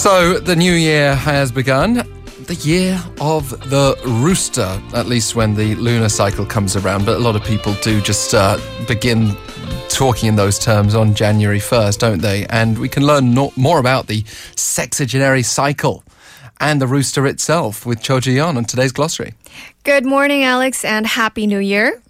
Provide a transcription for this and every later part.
So the new year has begun. The year of the rooster, at least when the lunar cycle comes around. But a lot of people do just uh, begin talking in those terms on January 1st, don't they? And we can learn no- more about the sexagenary cycle and the rooster itself with Cho Yeon on today's glossary. Good morning, Alex, and Happy New Year.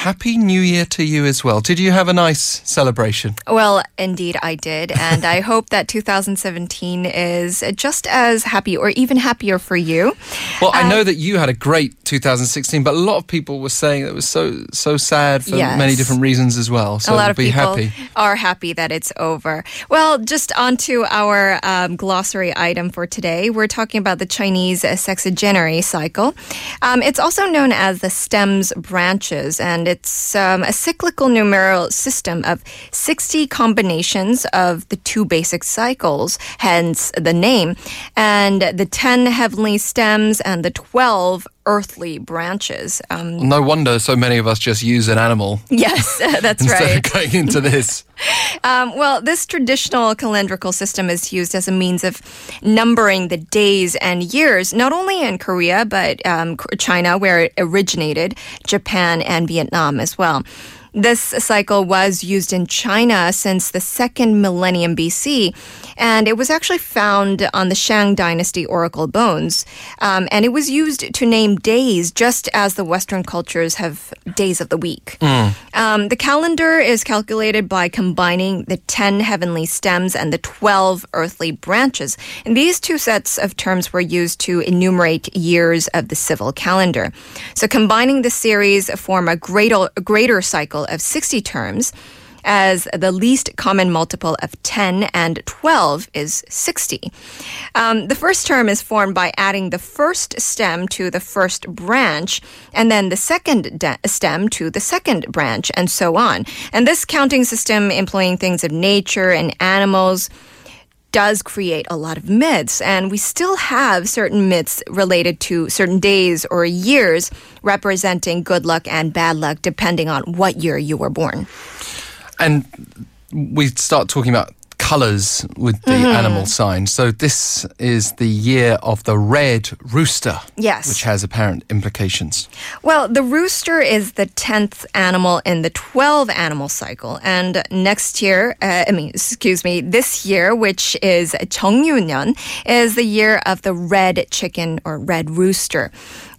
Happy New Year to you as well. Did you have a nice celebration? Well, indeed, I did. And I hope that 2017 is just as happy or even happier for you. Well, I uh, know that you had a great 2016, but a lot of people were saying it was so so sad for Yes. many different reasons as well. So a lot of be people happy. are happy that it's over. Well, just on to our um, glossary item for today. We're talking about the Chinese sexagenary cycle. Um, it's also known as the stems branches, and it's um, a cyclical numeral system of 60 combinations of the two basic cycles, hence the name, and the 10 heavenly stems and the 12 earthly branches. Um, No wonder so many of us just use an animal yes, that's right. instead right. of going into this. Um, well, this traditional calendrical system is used as a means of numbering the days and years, not only in Korea, but um, China, where it originated, Japan, and Vietnam as well. This cycle was used in China since the second millennium BC, and it was actually found on the Shang Dynasty oracle bones. Um, and it was used to name days, just as the Western cultures have days of the week. Um, the calendar is calculated by combining the 10 heavenly stems and the 12 earthly branches. And these two sets of terms were used to enumerate years of the civil calendar. So combining the series form a greater, a greater cycle of 60 terms. As the least common multiple of 10 and 12 is 60. Um, the first term is formed by adding the first stem to the first branch, and then the second de- stem to the second branch, and so on. And this counting system, employing things of nature and animals, does create a lot of myths, and we still have certain myths related to certain days or years representing good luck and bad luck, depending on what year you were born. And we start talking about colours with the Mm-hmm. animal sign. So this is the year of the red rooster. Yes. Which has apparent implications. Well, the rooster is the 10th animal in the 12 animal cycle. And next year, uh, I mean, excuse me, this year, which is Cheongyunyeon, is the year of the red chicken or red rooster.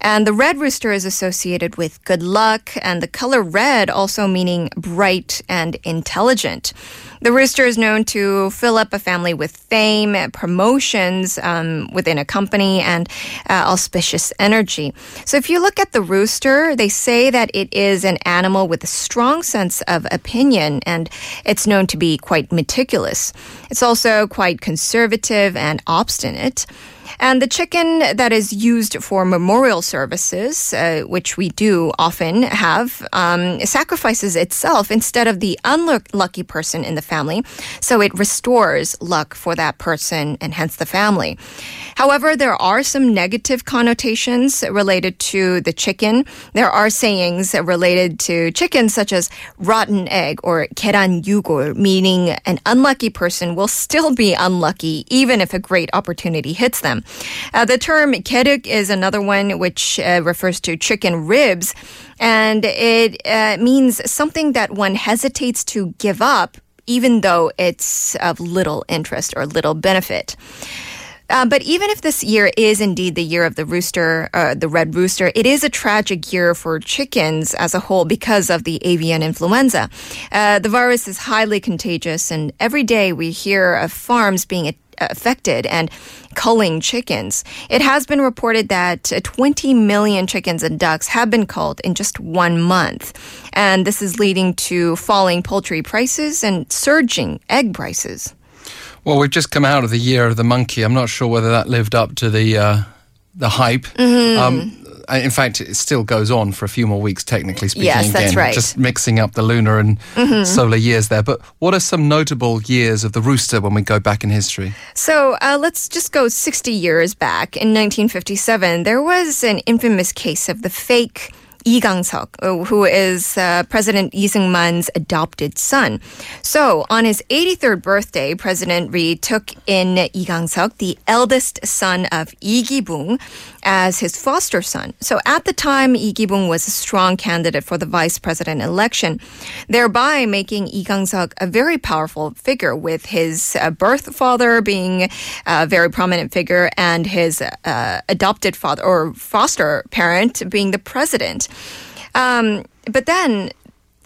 And the red rooster is associated with good luck, and the color red also meaning bright and intelligent. The rooster is known to fill up a family with fame, promotions um, within a company, and uh, auspicious energy. So, if you look at the rooster, they say that it is an animal with a strong sense of opinion, and it's known to be quite meticulous. It's also quite conservative and obstinate. And the chicken that is used for memorial services, uh, which we do often have, um, sacrifices itself instead of the unlucky person in the family. So it restores luck for that person and hence the family. However, there are some negative connotations related to the chicken. There are sayings related to chicken, such as rotten egg or keran yugol, meaning an unlucky person will still be unlucky even if a great opportunity hits them. Uh, the term keduk is another one which uh, refers to chicken ribs, and it uh, means something that one hesitates to give up even though it's of little interest or little benefit. Uh, but even if this year is indeed the year of the rooster, uh, the red rooster, it is a tragic year for chickens as a whole because of the avian influenza. Uh, the virus is highly contagious, and every day we hear of farms being affected and culling chickens. It has been reported that uh, 20 million chickens and ducks have been culled in just one month. And this is leading to falling poultry prices and surging egg prices. Well, we've just come out of the year of the monkey. I'm not sure whether that lived up to the uh, the hype. Mm-hmm. Um, in fact, it still goes on for a few more weeks, technically speaking. Yes, that's again, right. Mm-hmm. Just mixing up the lunar and solar years there. But what are some notable years of the rooster when we go back in history? So uh, let's just go 60 years back. In 1957, there was an infamous case of the fake Lee Gang-seok, uh, who is uh, President Lee Seung-man's adopted son. So on his 83rd birthday, President Lee took in Lee Gang-seok, the eldest son of Lee Gi-bung, as his foster son. So at the time, Lee Gi-bung was a strong candidate for the vice president election, thereby making Lee Gang-seok a very powerful figure with his uh, birth father being a very prominent figure and his uh, adopted father or foster parent being the president. Um, but then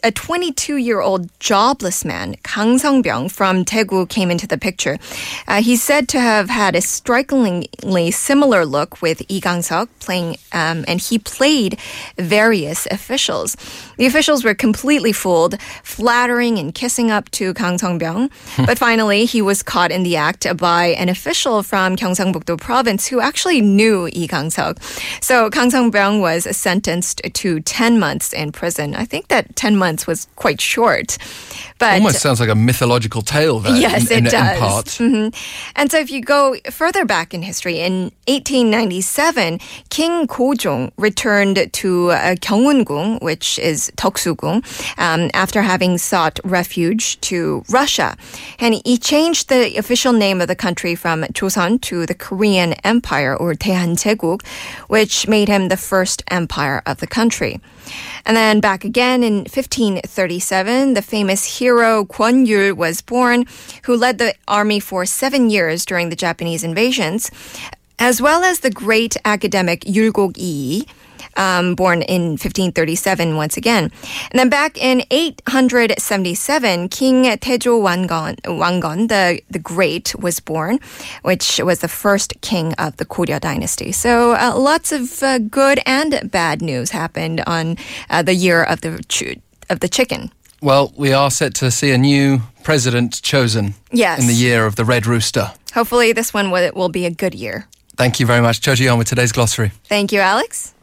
a 22 year old jobless man, Kang Sung-byung from Daegu, came into the picture. Uh, he's said to have had a strikingly similar look with Lee Gang-seok playing, um, and he played various officials. The officials were completely fooled, flattering and kissing up to Kang Sung-byung. but finally, he was caught in the act by an official from Gyeongsangbuk-do province who actually knew Lee Gang-seok. So Kang Sung-byung was sentenced to 10 months in prison. I think that 10 months was quite short. But Almost sounds like a mythological tale there. Yes, in, it does. In part. Mhm. And so if you go further back in history, in 1897, King Gojong returned to uh, Gyeongun-gung, which is Deoksu-gung, um, after having sought refuge to Russia. And he changed the official name of the country from Joseon to the Korean Empire, or Daehanjeguk, which made him the first empire of the country. And then back again in 1537, the famous hero Kwon Yul was born, who led the army for seven years during the Japanese invasions, as well as the great academic Yulgok Ii. Um, born in 1537 once again. And then back in 877, King Taejo Wang Geon, Wangon the, the Great, was born, which was the first king of the Goryeo dynasty. So uh, lots of uh, good and bad news happened on uh, the year of the, of the chicken. Well, we are set to see a new president chosen Yes. in the year of the Red Rooster. Hopefully this one will, will be a good year. Thank you very much. Cho Ji-yeon with today's glossary. Thank you, Alex.